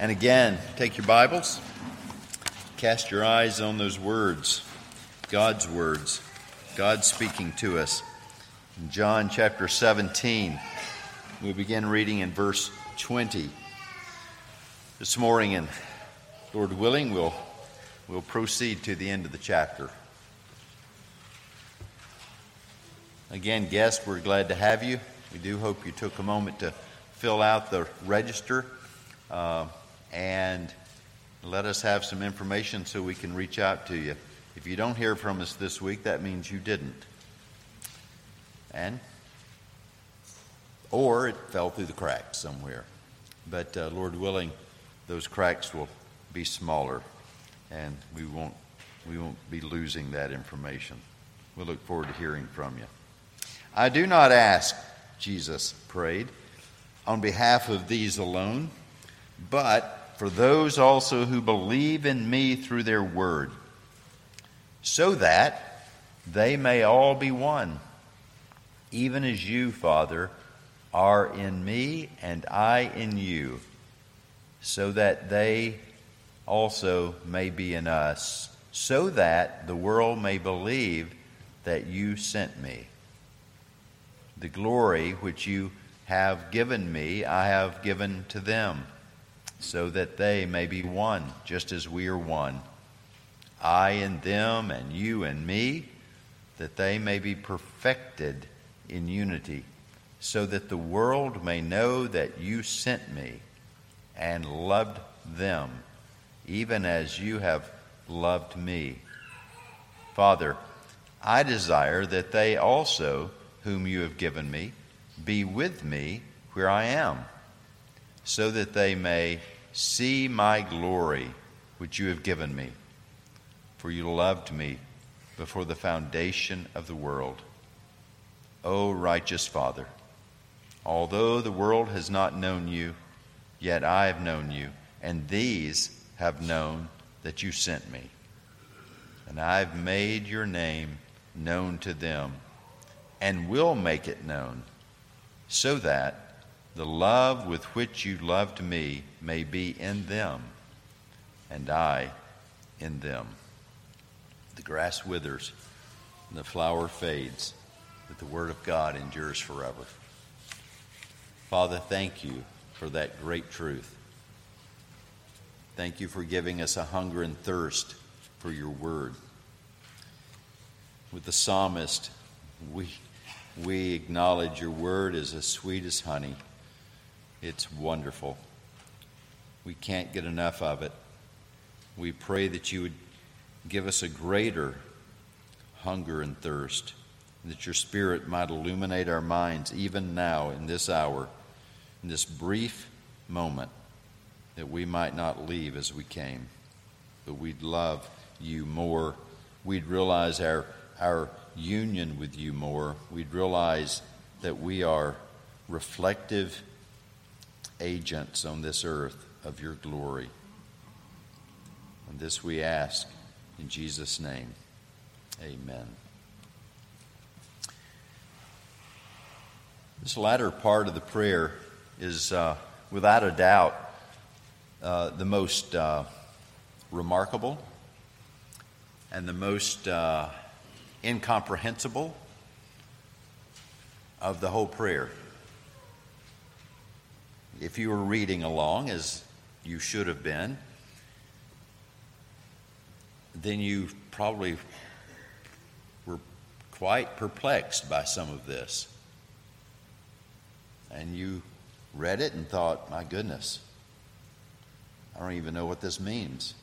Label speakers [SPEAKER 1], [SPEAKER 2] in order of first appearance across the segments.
[SPEAKER 1] And again, take your Bibles, cast your eyes on those words, God's words, God speaking to us. In John chapter 17, we begin reading in verse 20. This morning, and Lord willing, we'll, we'll proceed to the end of the chapter. Again, guests, we're glad to have you. We do hope you took a moment to fill out the register. Uh, and let us have some information so we can reach out to you. If you don't hear from us this week, that means you didn't. And, or it fell through the cracks somewhere. But uh, Lord willing, those cracks will be smaller and we won't, we won't be losing that information. We look forward to hearing from you. I do not ask, Jesus prayed, on behalf of these alone, but for those also who believe in me through their word, so that they may all be one, even as you, Father, are in me and I in you, so that they also may be in us, so that the world may believe that you sent me. The glory which you have given me, I have given to them so that they may be one, just as we are one. I and them, and you and me, that they may be perfected in unity, so that the world may know that you sent me and loved them, even as you have loved me. Father, I desire that they also, whom you have given me, be with me where I am, so that they may See my glory, which you have given me, for you loved me before the foundation of the world. O righteous Father, although the world has not known you, yet I have known you, and these have known that you sent me. And I have made your name known to them, and will make it known, so that the love with which you loved me may be in them, and I in them. The grass withers, and the flower fades, but the word of God endures forever. Father, thank you for that great truth. Thank you for giving us a hunger and thirst for your word. With the psalmist, we, we acknowledge your word is as sweet as honey. It's wonderful. We can't get enough of it. We pray that you would give us a greater hunger and thirst, that your Spirit might illuminate our minds even now in this hour, in this brief moment, that we might not leave as we came, but we'd love you more. We'd realize our, our union with you more. We'd realize that we are reflective agents on this earth of your glory. And this we ask in Jesus' name. Amen. This latter part of the prayer is, uh, without a doubt, uh, the most uh, remarkable and the most uh, incomprehensible of the whole prayer if you were reading along, as you should have been, then you probably were quite perplexed by some of this. And you read it and thought, my goodness, I don't even know what this means.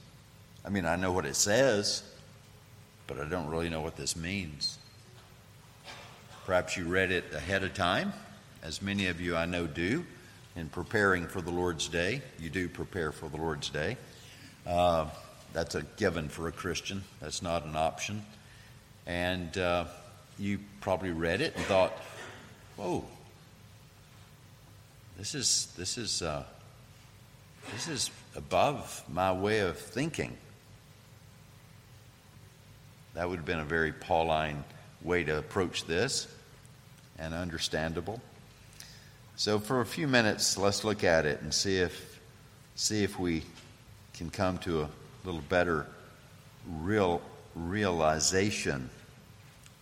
[SPEAKER 1] I mean, I know what it says, but I don't really know what this means. Perhaps you read it ahead of time, as many of you I know do in preparing for the Lord's Day. You do prepare for the Lord's Day. Uh, that's a given for a Christian, that's not an option. And uh, you probably read it and thought, whoa, this is, this is, uh, this is above my way of thinking. That would have been a very Pauline way to approach this and understandable. So, for a few minutes, let's look at it and see if see if we can come to a little better real realization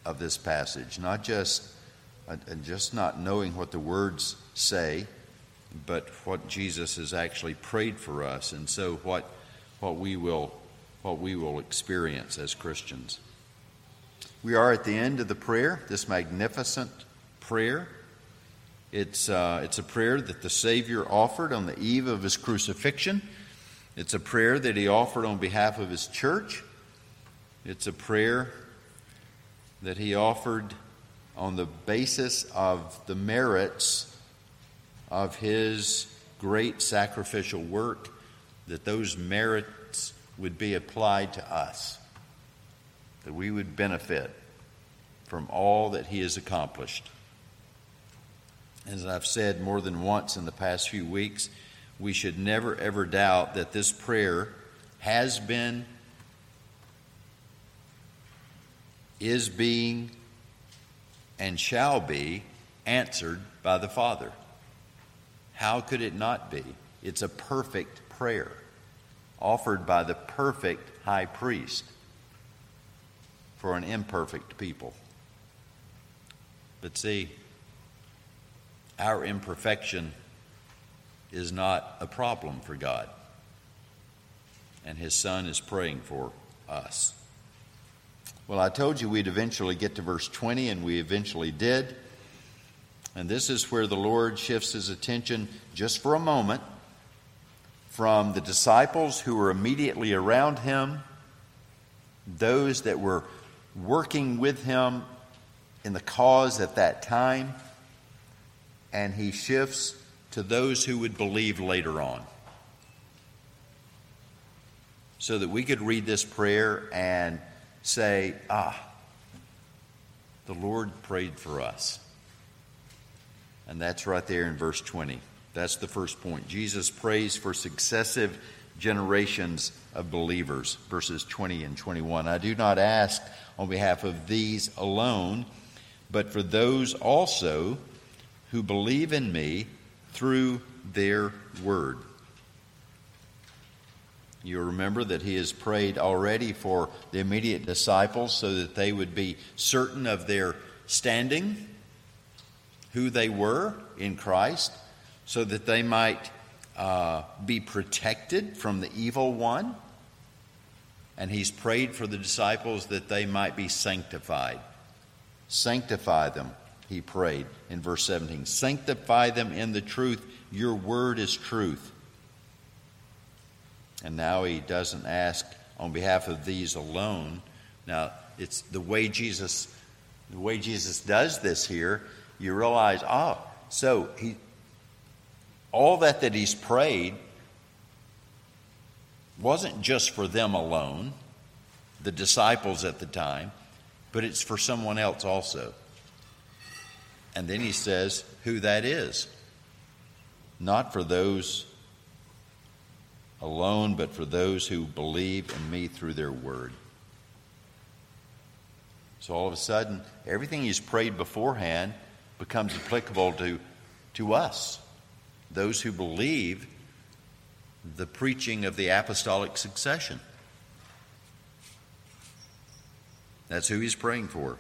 [SPEAKER 1] of this passage, not just uh, just not knowing what the words say, but what Jesus has actually prayed for us, and so what what we will what we will experience as Christians. We are at the end of the prayer, this magnificent prayer. It's, uh, it's a prayer that the Savior offered on the eve of his crucifixion. It's a prayer that he offered on behalf of his church. It's a prayer that he offered on the basis of the merits of his great sacrificial work, that those merits would be applied to us, that we would benefit from all that he has accomplished. As I've said more than once in the past few weeks, we should never ever doubt that this prayer has been, is being, and shall be answered by the Father. How could it not be? It's a perfect prayer offered by the perfect high priest for an imperfect people. But see, our imperfection is not a problem for God. And His Son is praying for us. Well, I told you we'd eventually get to verse 20, and we eventually did. And this is where the Lord shifts His attention just for a moment from the disciples who were immediately around Him, those that were working with Him in the cause at that time, and he shifts to those who would believe later on. So that we could read this prayer and say, ah, the Lord prayed for us. And that's right there in verse 20. That's the first point. Jesus prays for successive generations of believers, verses 20 and 21. I do not ask on behalf of these alone, but for those also who believe in me through their word. You remember that he has prayed already for the immediate disciples so that they would be certain of their standing, who they were in Christ, so that they might uh, be protected from the evil one. And he's prayed for the disciples that they might be sanctified. Sanctify them he prayed in verse 17 Sanctify them in the truth. Your word is truth. And now he doesn't ask on behalf of these alone. Now, it's the way Jesus the way Jesus does this here, you realize, ah, so he all that that he's prayed wasn't just for them alone, the disciples at the time, but it's for someone else also. And then he says who that is. Not for those alone, but for those who believe in me through their word. So all of a sudden, everything he's prayed beforehand becomes applicable to, to us, those who believe the preaching of the apostolic succession. That's who he's praying for.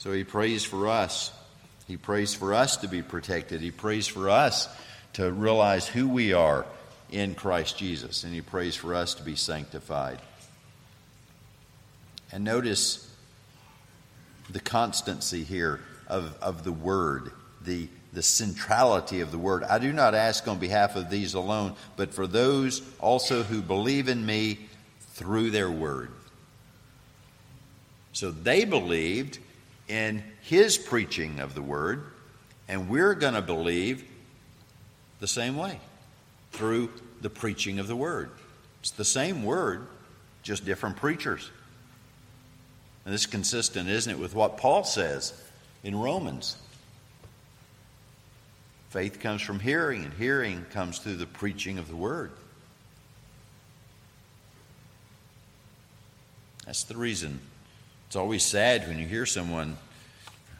[SPEAKER 1] So he prays for us. He prays for us to be protected. He prays for us to realize who we are in Christ Jesus. And he prays for us to be sanctified. And notice the constancy here of, of the word, the, the centrality of the word. I do not ask on behalf of these alone, but for those also who believe in me through their word. So they believed in his preaching of the word, and we're going to believe the same way through the preaching of the word. It's the same word, just different preachers. And this is consistent, isn't it, with what Paul says in Romans? Faith comes from hearing, and hearing comes through the preaching of the word. That's the reason it's always sad when you hear someone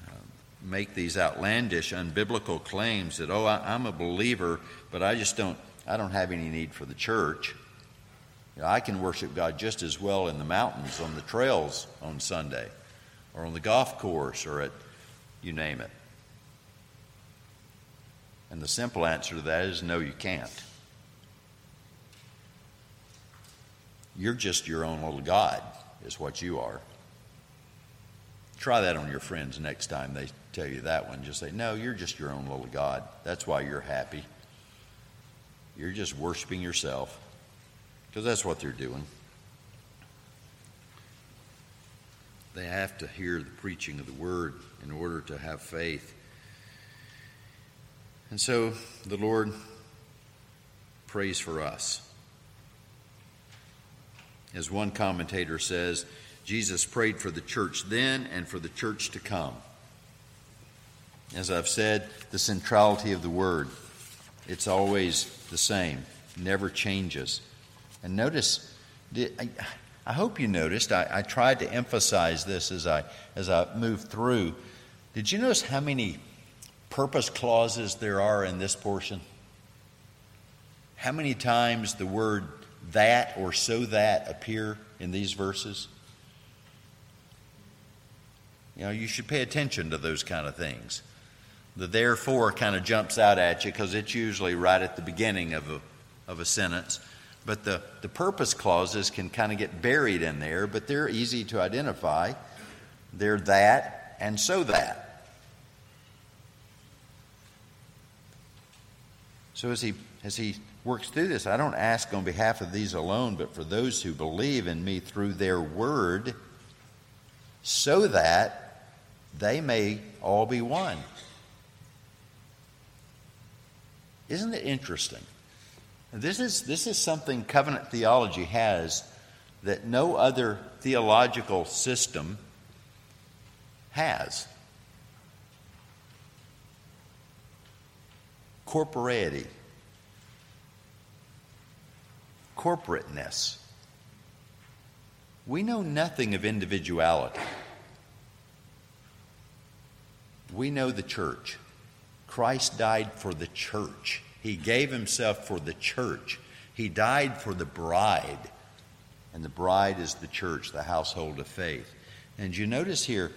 [SPEAKER 1] uh, make these outlandish, unbiblical claims that, oh, I, am a believer, but I just don't, I don't have any need for the church. You know, I can worship God just as well in the mountains, on the trails on Sunday, or on the golf course, or at you name it. And the simple answer to that is no, you can't. You're just your own little God, is what you are. Try that on your friends next time they tell you that one. Just say, No, you're just your own little God. That's why you're happy. You're just worshiping yourself. Because that's what they're doing. They have to hear the preaching of the word in order to have faith. And so the Lord prays for us. As one commentator says, Jesus prayed for the church then and for the church to come. As I've said, the centrality of the word, it's always the same, never changes. And notice, I hope you noticed, I, tried to emphasize this as I, as I moved through. Did you notice how many purpose clauses there are in this portion? How many times the word that or so that appear in these verses? You know, you should pay attention to those kind of things. The therefore kind of jumps out at you because it's usually right at the beginning of a, of a sentence. But the, the purpose clauses can kind of get buried in there, but they're easy to identify. They're that and so that. So as he, as he works through this, I don't ask on behalf of these alone, but for those who believe in me through their word, so that they may all be one. Isn't it interesting? This is, this is something covenant theology has that no other theological system has. Corporeity corporateness. We know nothing of individuality. We know the church. Christ died for the church. He gave himself for the church. He died for the bride. And the bride is the church, the household of faith. And you notice here,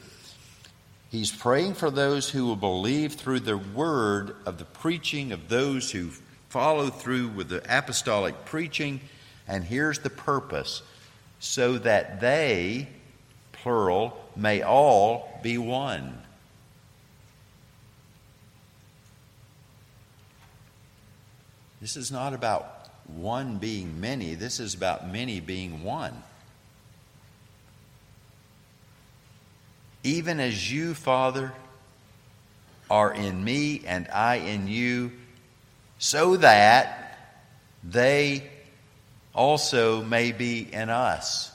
[SPEAKER 1] he's praying for those who will believe through the word of the preaching of those who follow through with the apostolic preaching and here's the purpose so that they, plural, may all be one. This is not about one being many, this is about many being one. Even as you, Father, are in me and I in you, so that they also may be in us.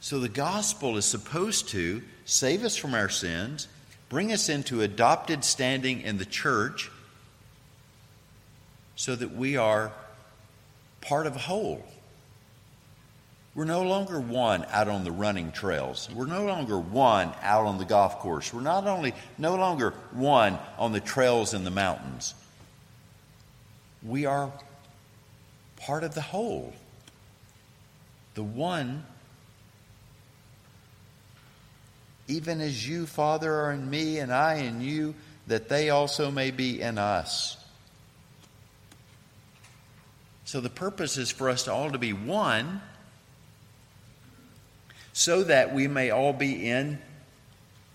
[SPEAKER 1] So the gospel is supposed to save us from our sins, bring us into adopted standing in the church, so that we are part of a whole. We're no longer one out on the running trails. We're no longer one out on the golf course. We're not only no longer one on the trails in the mountains. We are part of the whole. The one, even as you, Father, are in me and I in you, that they also may be in us. So the purpose is for us to all to be one so that we may all be in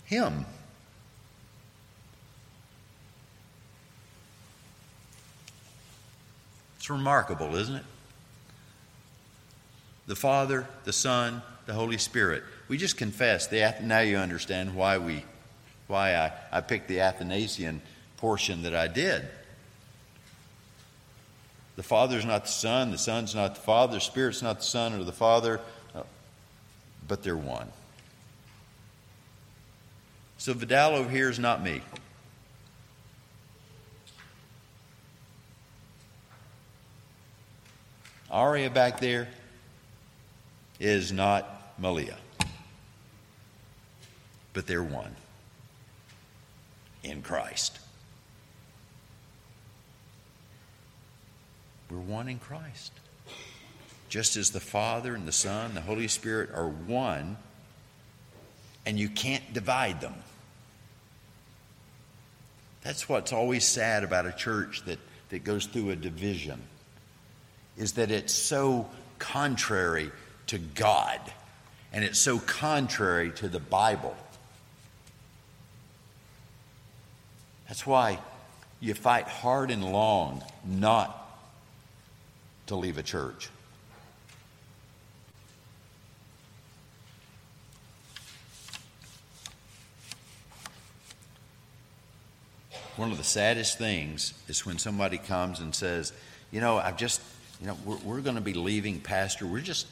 [SPEAKER 1] Him. It's remarkable, isn't it? The Father, the Son, the Holy Spirit. We just confess. The, now you understand why we, why I, I picked the Athanasian portion that I did. The Father is not the Son, the Son's not the Father, the Spirit's not the Son or the Father, uh, but they're one. So Vidal over here is not me. Aria back there is not Malia, but they're one in Christ. We're one in Christ. Just as the Father and the Son, the Holy Spirit are one, and you can't divide them. That's what's always sad about a church that, that goes through a division, is that it's so contrary to God, and it's so contrary to the Bible. That's why you fight hard and long not to leave a church. One of the saddest things is when somebody comes and says, You know, I've just, you know, we're, we're going to be leaving, Pastor. We're just,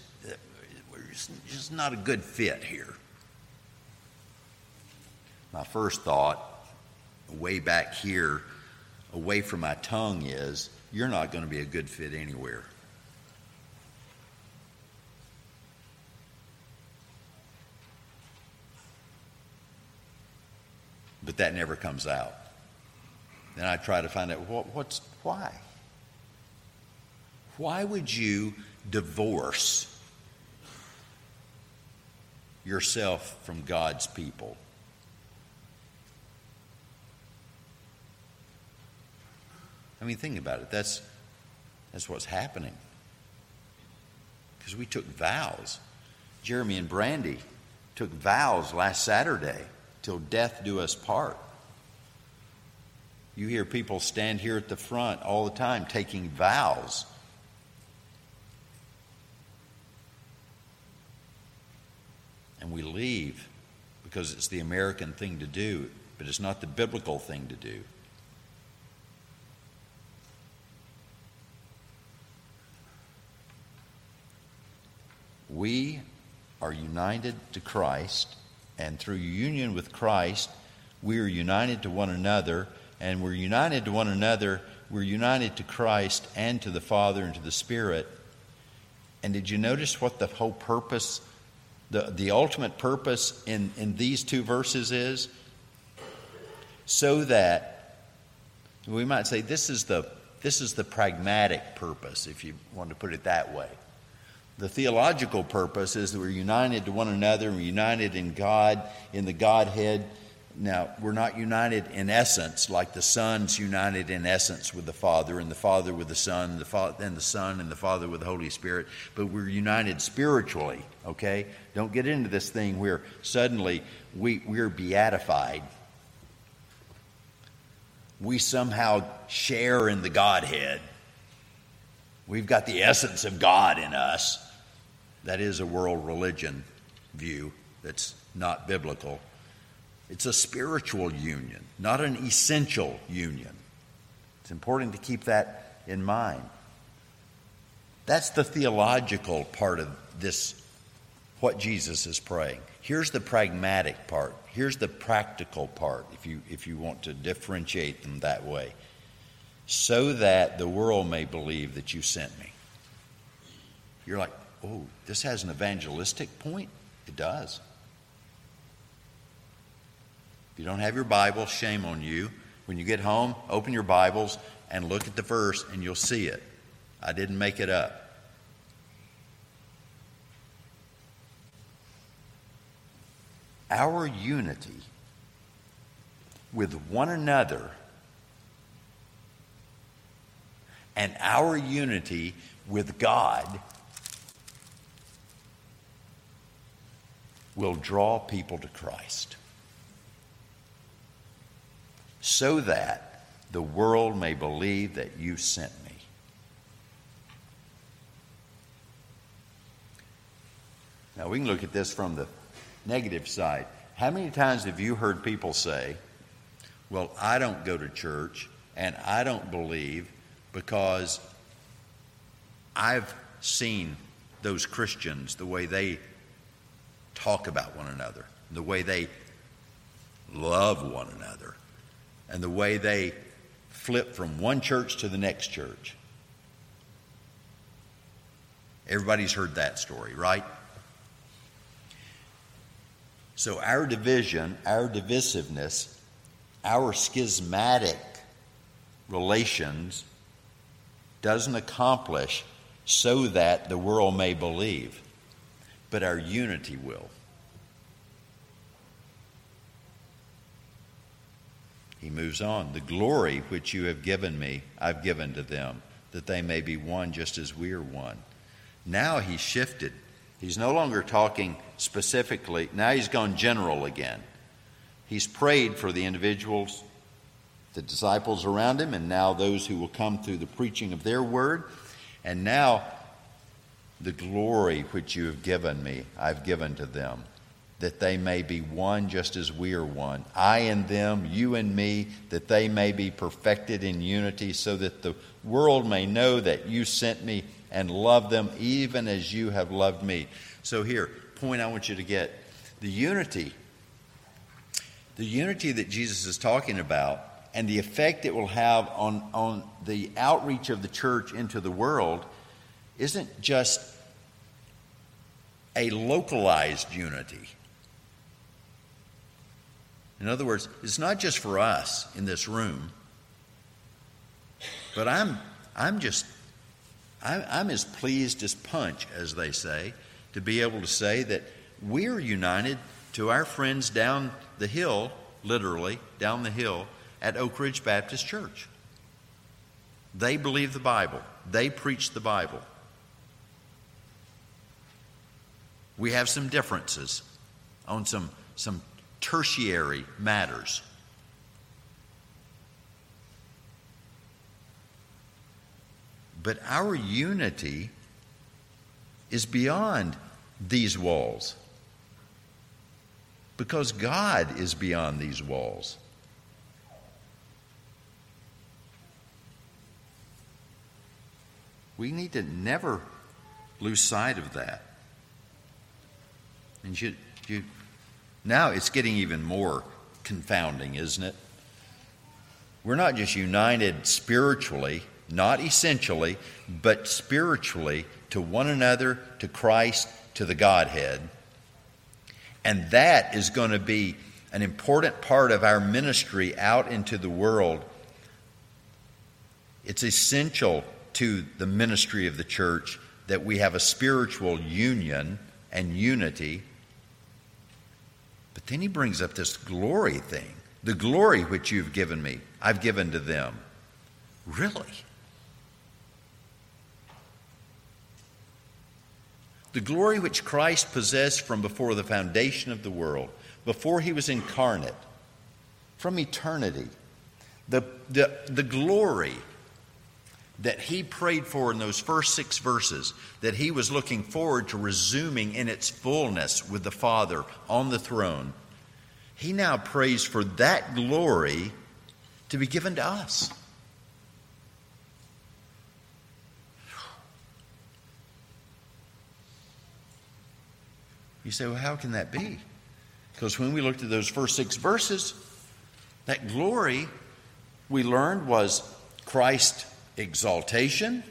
[SPEAKER 1] we're just, just not a good fit here. My first thought, way back here, away from my tongue, is you're not going to be a good fit anywhere. But that never comes out. Then I try to find out what, what's why. Why would you divorce yourself from God's people? I mean, think about it. That's, that's what's happening. Because we took vows. Jeremy and Brandy took vows last Saturday till death do us part. You hear people stand here at the front all the time taking vows. And we leave because it's the American thing to do, but it's not the biblical thing to do. We are united to Christ, and through union with Christ, we are united to one another, and we're united to one another, we're united to Christ and to the Father and to the Spirit. And did you notice what the whole purpose, the, the ultimate purpose in, in these two verses is? So that we might say this is the this is the pragmatic purpose, if you want to put it that way. The theological purpose is that we're united to one another, we're united in God, in the Godhead. Now, we're not united in essence like the Son's united in essence with the Father, and the Father with the Son, the Fa- and the Son and the Father with the Holy Spirit, but we're united spiritually, okay? Don't get into this thing where suddenly we, we're beatified. We somehow share in the Godhead. We've got the essence of God in us. That is a world religion view that's not biblical. It's a spiritual union, not an essential union. It's important to keep that in mind. That's the theological part of this, what Jesus is praying. Here's the pragmatic part. Here's the practical part, if you, if you want to differentiate them that way so that the world may believe that you sent me. You're like, oh, this has an evangelistic point? It does. If you don't have your Bible, shame on you. When you get home, open your Bibles and look at the verse, and you'll see it. I didn't make it up. Our unity with one another and our unity with God will draw people to Christ so that the world may believe that you sent me. Now, we can look at this from the negative side. How many times have you heard people say, Well, I don't go to church and I don't believe because I've seen those Christians, the way they talk about one another, the way they love one another, and the way they flip from one church to the next church. Everybody's heard that story, right? So, our division, our divisiveness, our schismatic relations doesn't accomplish so that the world may believe, but our unity will. He moves on. The glory which you have given me, I've given to them, that they may be one just as we are one. Now he's shifted. He's no longer talking specifically. Now he's gone general again. He's prayed for the individuals, the disciples around him, and now those who will come through the preaching of their word. And now the glory which you have given me, I've given to them that they may be one just as we are one. I and them, you and me, that they may be perfected in unity, so that the world may know that you sent me and love them even as you have loved me. So, here, point I want you to get the unity, the unity that Jesus is talking about, and the effect it will have on, on the outreach of the church into the world isn't just a localized unity in other words, it's not just for us in this room, but I'm, I'm just, I'm, I'm as pleased as punch, as they say, to be able to say that we're united to our friends down the hill, literally, down the hill at Oak Ridge Baptist Church. They believe the Bible, they preach the Bible. We have some differences on some, some tertiary matters. But our unity is beyond these walls because God is beyond these walls. We need to never lose sight of that. And you, you now it's getting even more confounding, isn't it? We're not just united spiritually, not essentially, but spiritually to one another, to Christ, to the Godhead. And that is going to be an important part of our ministry out into the world. It's essential to the ministry of the church that we have a spiritual union and unity but then he brings up this glory thing the glory which you've given me, I've given to them. Really? The glory which Christ possessed from before the foundation of the world, before he was incarnate, from eternity. The, the, the glory that he prayed for in those first six verses, that he was looking forward to resuming in its fullness with the Father on the throne, he now prays for that glory to be given to us. You say, well, how can that be? Because when we looked at those first six verses, that glory we learned was Christ exaltation,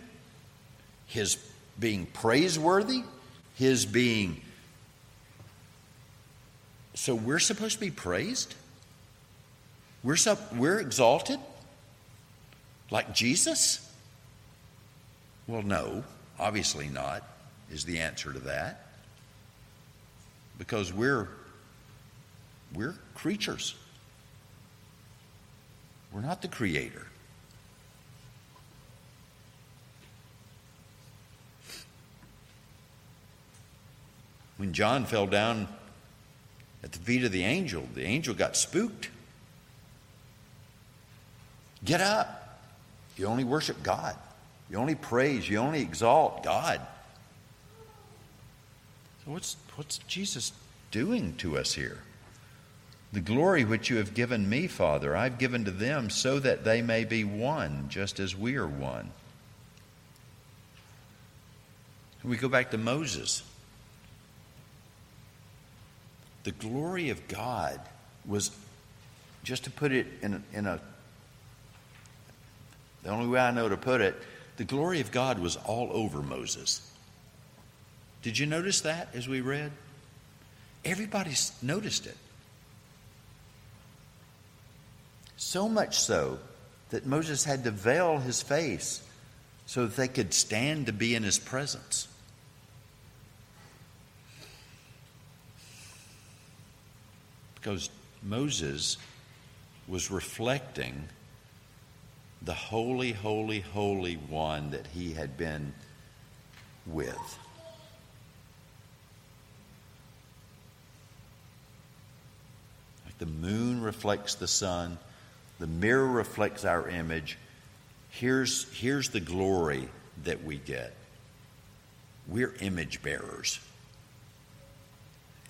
[SPEAKER 1] his being praiseworthy, his being. So we're supposed to be praised? We're, sup- we're exalted? Like Jesus? Well, no, obviously not, is the answer to that. Because we're, we're creatures. We're not the creator. When John fell down at the feet of the angel, the angel got spooked. Get up. You only worship God. You only praise. You only exalt God. So, what's, what's Jesus doing to us here? The glory which you have given me, Father, I've given to them so that they may be one, just as we are one. We go back to Moses the glory of God was, just to put it in a, in a, the only way I know to put it, the glory of God was all over Moses. Did you notice that as we read? Everybody's noticed it. So much so that Moses had to veil his face so that they could stand to be in his presence. Because Moses was reflecting the holy, holy, holy one that he had been with. Like the moon reflects the sun, the mirror reflects our image. Here's, here's the glory that we get we're image bearers.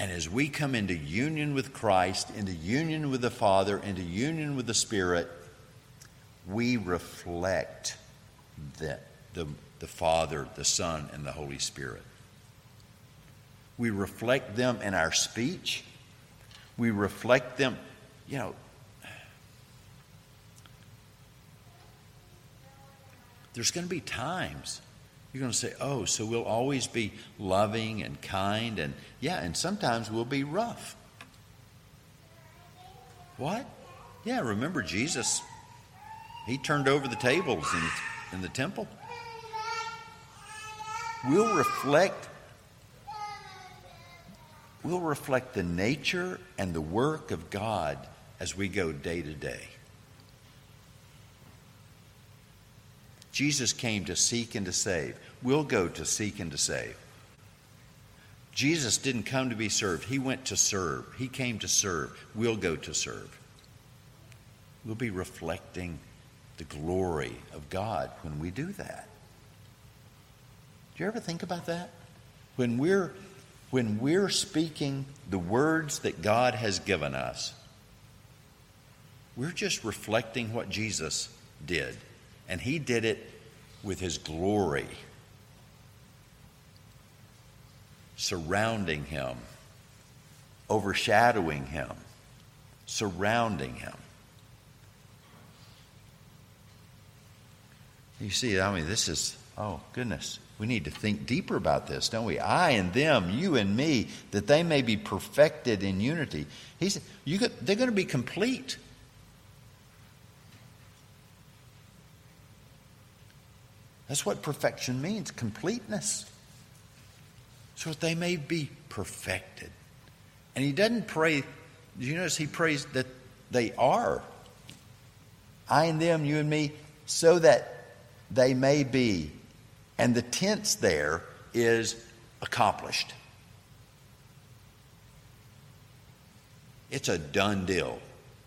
[SPEAKER 1] And as we come into union with Christ, into union with the Father, into union with the Spirit, we reflect the, the, the Father, the Son, and the Holy Spirit. We reflect them in our speech. We reflect them, you know. There's going to be times you're going to say, oh, so we'll always be loving and kind, and yeah, and sometimes we'll be rough. What? Yeah, remember Jesus he turned over the tables in, in the temple. We'll reflect we'll reflect the nature and the work of God as we go day to day. Jesus came to seek and to save. We'll go to seek and to save. Jesus didn't come to be served, He went to serve. He came to serve. We'll go to serve. We'll be reflecting the glory of God when we do that. Do you ever think about that? When we're when we're speaking the words that God has given us, we're just reflecting what Jesus did. And he did it with his glory surrounding him, overshadowing him, surrounding him. You see, I mean, this is, oh, goodness. We need to think deeper about this, don't we? I and them, you and me, that they may be perfected in unity. He said, you could, they're going to be complete. That's what perfection means completeness. So that they may be perfected. And he doesn't pray, do you notice he prays that they are? I and them, you and me, so that they may be. And the tense there is accomplished. It's a done deal.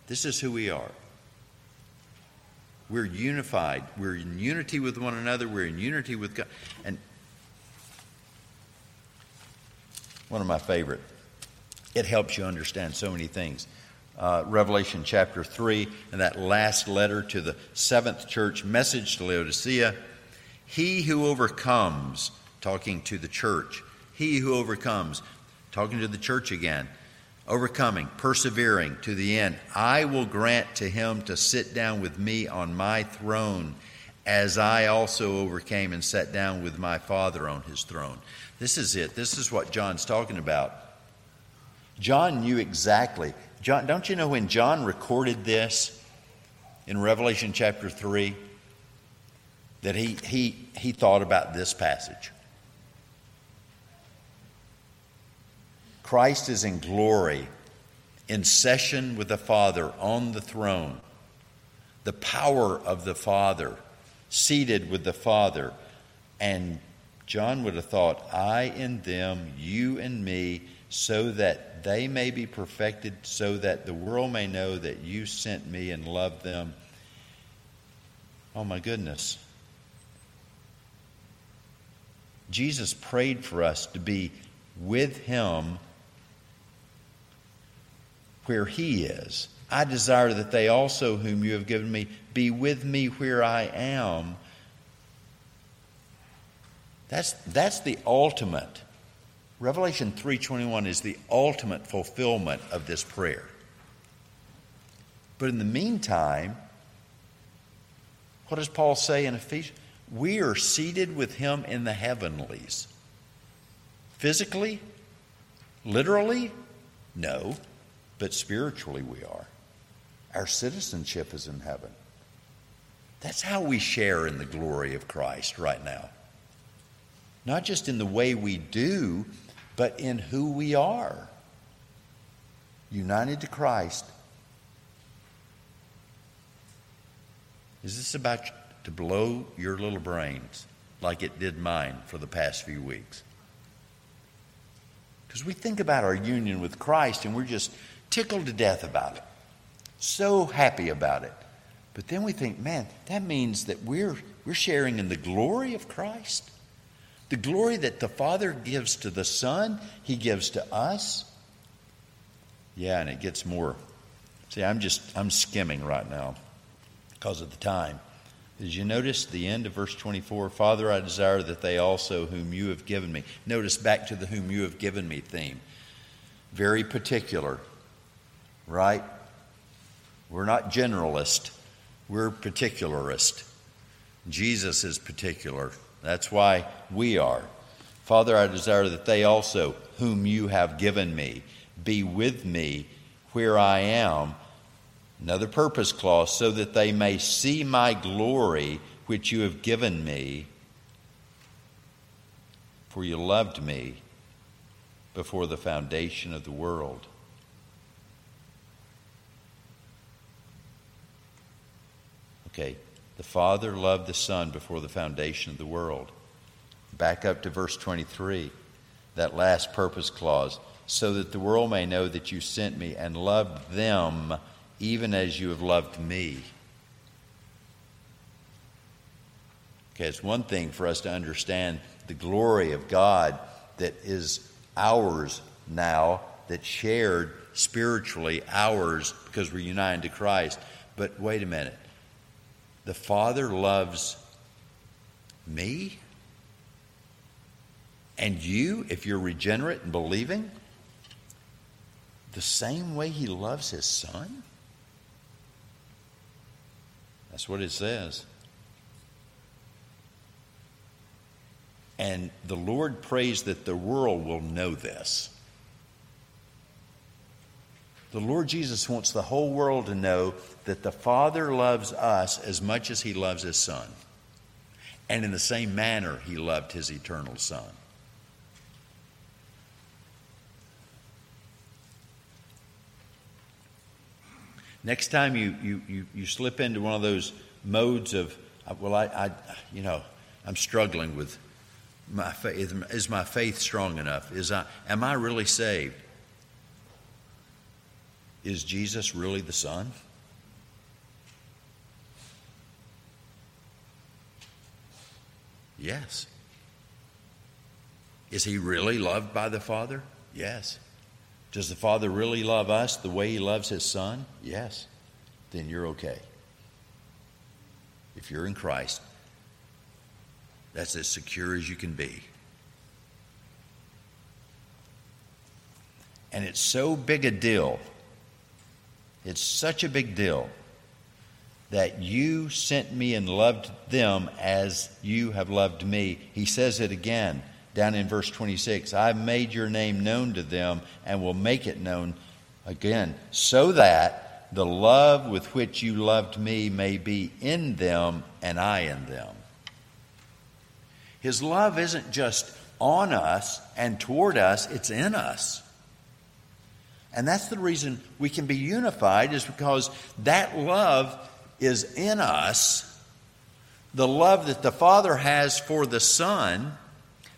[SPEAKER 1] This is who we are. We're unified. We're in unity with one another. We're in unity with God. And one of my favorite, it helps you understand so many things uh, Revelation chapter 3 and that last letter to the seventh church, message to Laodicea. He who overcomes, talking to the church, he who overcomes, talking to the church again, overcoming, persevering to the end, I will grant to him to sit down with me on my throne, as I also overcame and sat down with my Father on his throne. This is it. This is what John's talking about. John knew exactly John, don't you know when John recorded this in Revelation chapter 3 that he, he, he thought about this passage? Christ is in glory, in session with the Father on the throne. The power of the Father, seated with the Father. And John would have thought, I and them, you and me, so that they may be perfected, so that the world may know that you sent me and loved them. Oh my goodness. Jesus prayed for us to be with him where he is. I desire that they also, whom you have given me, be with me where I am. That's, that's the ultimate Revelation 3:21 is the ultimate fulfillment of this prayer. But in the meantime, what does Paul say in Ephesians? We are seated with him in the heavenlies. Physically? Literally? No, but spiritually we are. Our citizenship is in heaven. That's how we share in the glory of Christ right now. Not just in the way we do, but in who we are. United to Christ. Is this about to blow your little brains like it did mine for the past few weeks? Because we think about our union with Christ and we're just tickled to death about it, so happy about it. But then we think, man, that means that we're, we're sharing in the glory of Christ. The glory that the Father gives to the Son, He gives to us. Yeah, and it gets more. See, I'm just, I'm skimming right now because of the time. Did you notice the end of verse 24? Father, I desire that they also, whom you have given me. Notice back to the whom you have given me theme. Very particular, right? We're not generalist, we're particularist. Jesus is particular. That's why we are. Father, I desire that they also, whom you have given me, be with me where I am Another purpose clause, so that they may see my glory which you have given me, for you loved me before the foundation of the world. Okay, the Father loved the Son before the foundation of the world. Back up to verse 23, that last purpose clause, so that the world may know that you sent me and loved them even as you have loved me. Okay, it's one thing for us to understand the glory of God that is ours now, that's shared spiritually, ours because we're united to Christ. But wait a minute. The Father loves me and you, if you're regenerate and believing, the same way He loves His Son? That's what it says. And the Lord prays that the world will know this. The Lord Jesus wants the whole world to know that the Father loves us as much as He loves His Son. And in the same manner, He loved His eternal Son. Next time you, you, you, you slip into one of those modes of, uh, well, I, I, you know, I'm struggling with my faith. Is my faith strong enough? Is I, am I really saved? Is Jesus really the Son? Yes. Is he really loved by the Father? Yes. Does the Father really love us the way He loves His Son? Yes. Then you're okay. If you're in Christ, that's as secure as you can be. And it's so big a deal. It's such a big deal that you sent me and loved them as you have loved me. He says it again down in verse 26 I've made your name known to them and will make it known again, so that the love with which you loved me may be in them and I in them. His love isn't just on us and toward us, it's in us. And that's the reason we can be unified, is because that love is in us. The love that the Father has for the Son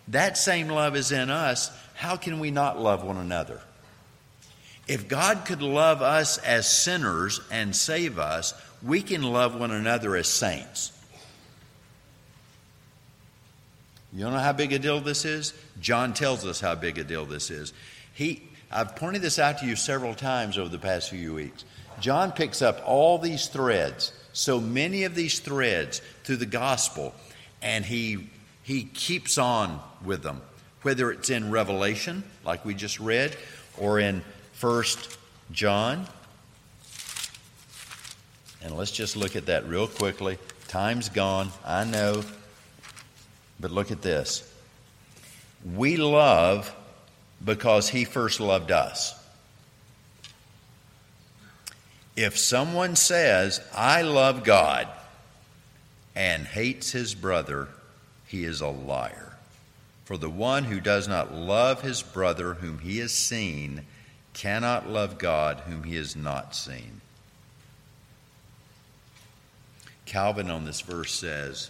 [SPEAKER 1] that same love is in us. How can we not love one another? If God could love us as sinners and save us, we can love one another as saints. You don't know how big a deal this is? John tells us how big a deal this is. He, I've pointed this out to you several times over the past few weeks. John picks up all these threads, so many of these threads through the gospel, and he he keeps on with them, whether it's in Revelation, like we just read, or in First John. And let's just look at that real quickly. Time's gone, I know, but look at this. We love because he first loved us. If someone says, I love God, and hates his brother, he is a liar. For the one who does not love his brother whom he has seen cannot love God whom he has not seen. Calvin on this verse says,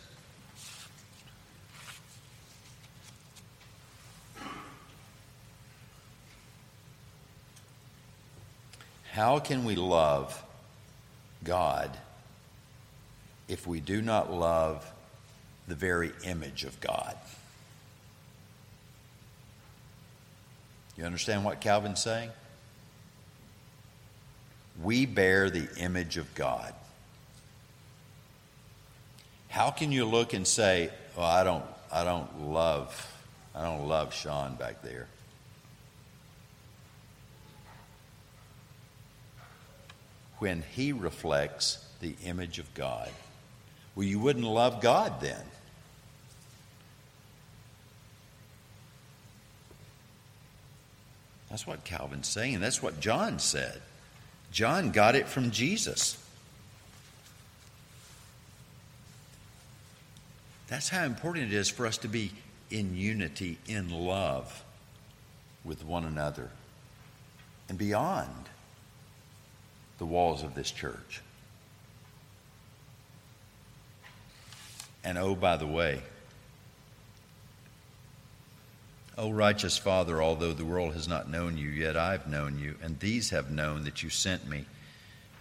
[SPEAKER 1] How can we love God if we do not love the very image of God? You understand what Calvin's saying? We bear the image of God. How can you look and say, "Well, I don't I don't love I don't love Sean back there." When he reflects the image of God. Well, you wouldn't love God then. That's what Calvin's saying. That's what John said. John got it from Jesus. That's how important it is for us to be in unity, in love with one another, and beyond the walls of this church. And oh, by the way, O righteous Father, although the world has not known you, yet I have known you, and these have known that you sent me.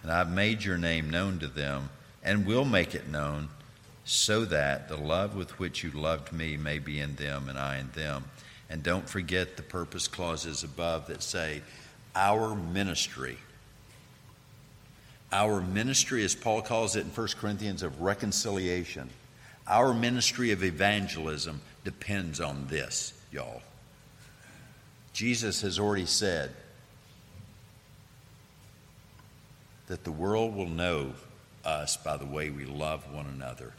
[SPEAKER 1] And I have made your name known to them, and will make it known, so that the love with which you loved me may be in them, and I in them. And don't forget the purpose clauses above that say, Our ministry. Our ministry, as Paul calls it in 1 Corinthians, of reconciliation. Our ministry of evangelism depends on this, y'all. Jesus has already said that the world will know us by the way we love one another.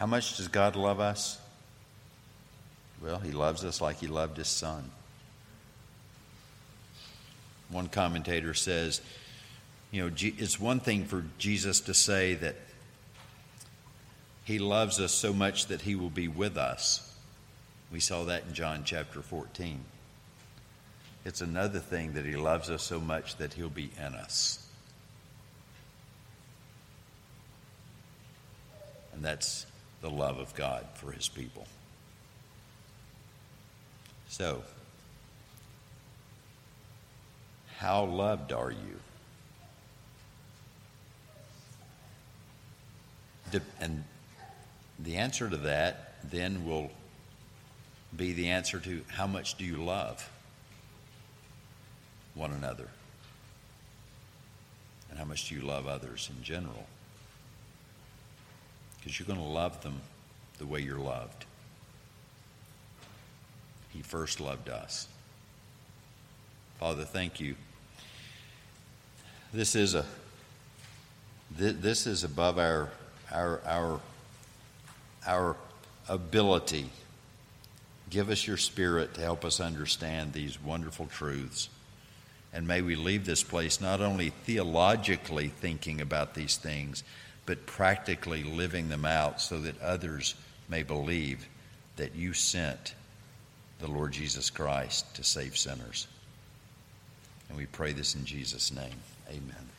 [SPEAKER 1] How much does God love us? Well, He loves us like He loved His Son. One commentator says, you know, it's one thing for Jesus to say that he loves us so much that he will be with us. We saw that in John chapter 14. It's another thing that he loves us so much that he'll be in us. And that's the love of God for his people. So, how loved are you? And the answer to that then will be the answer to how much do you love one another? And how much do you love others in general? Because you're going to love them the way you're loved. He first loved us. Father, thank you. This is a this is above our our, our, our ability. Give us your spirit to help us understand these wonderful truths. And may we leave this place not only theologically thinking about these things, but practically living them out so that others may believe that you sent the Lord Jesus Christ to save sinners. And we pray this in Jesus' name. Amen.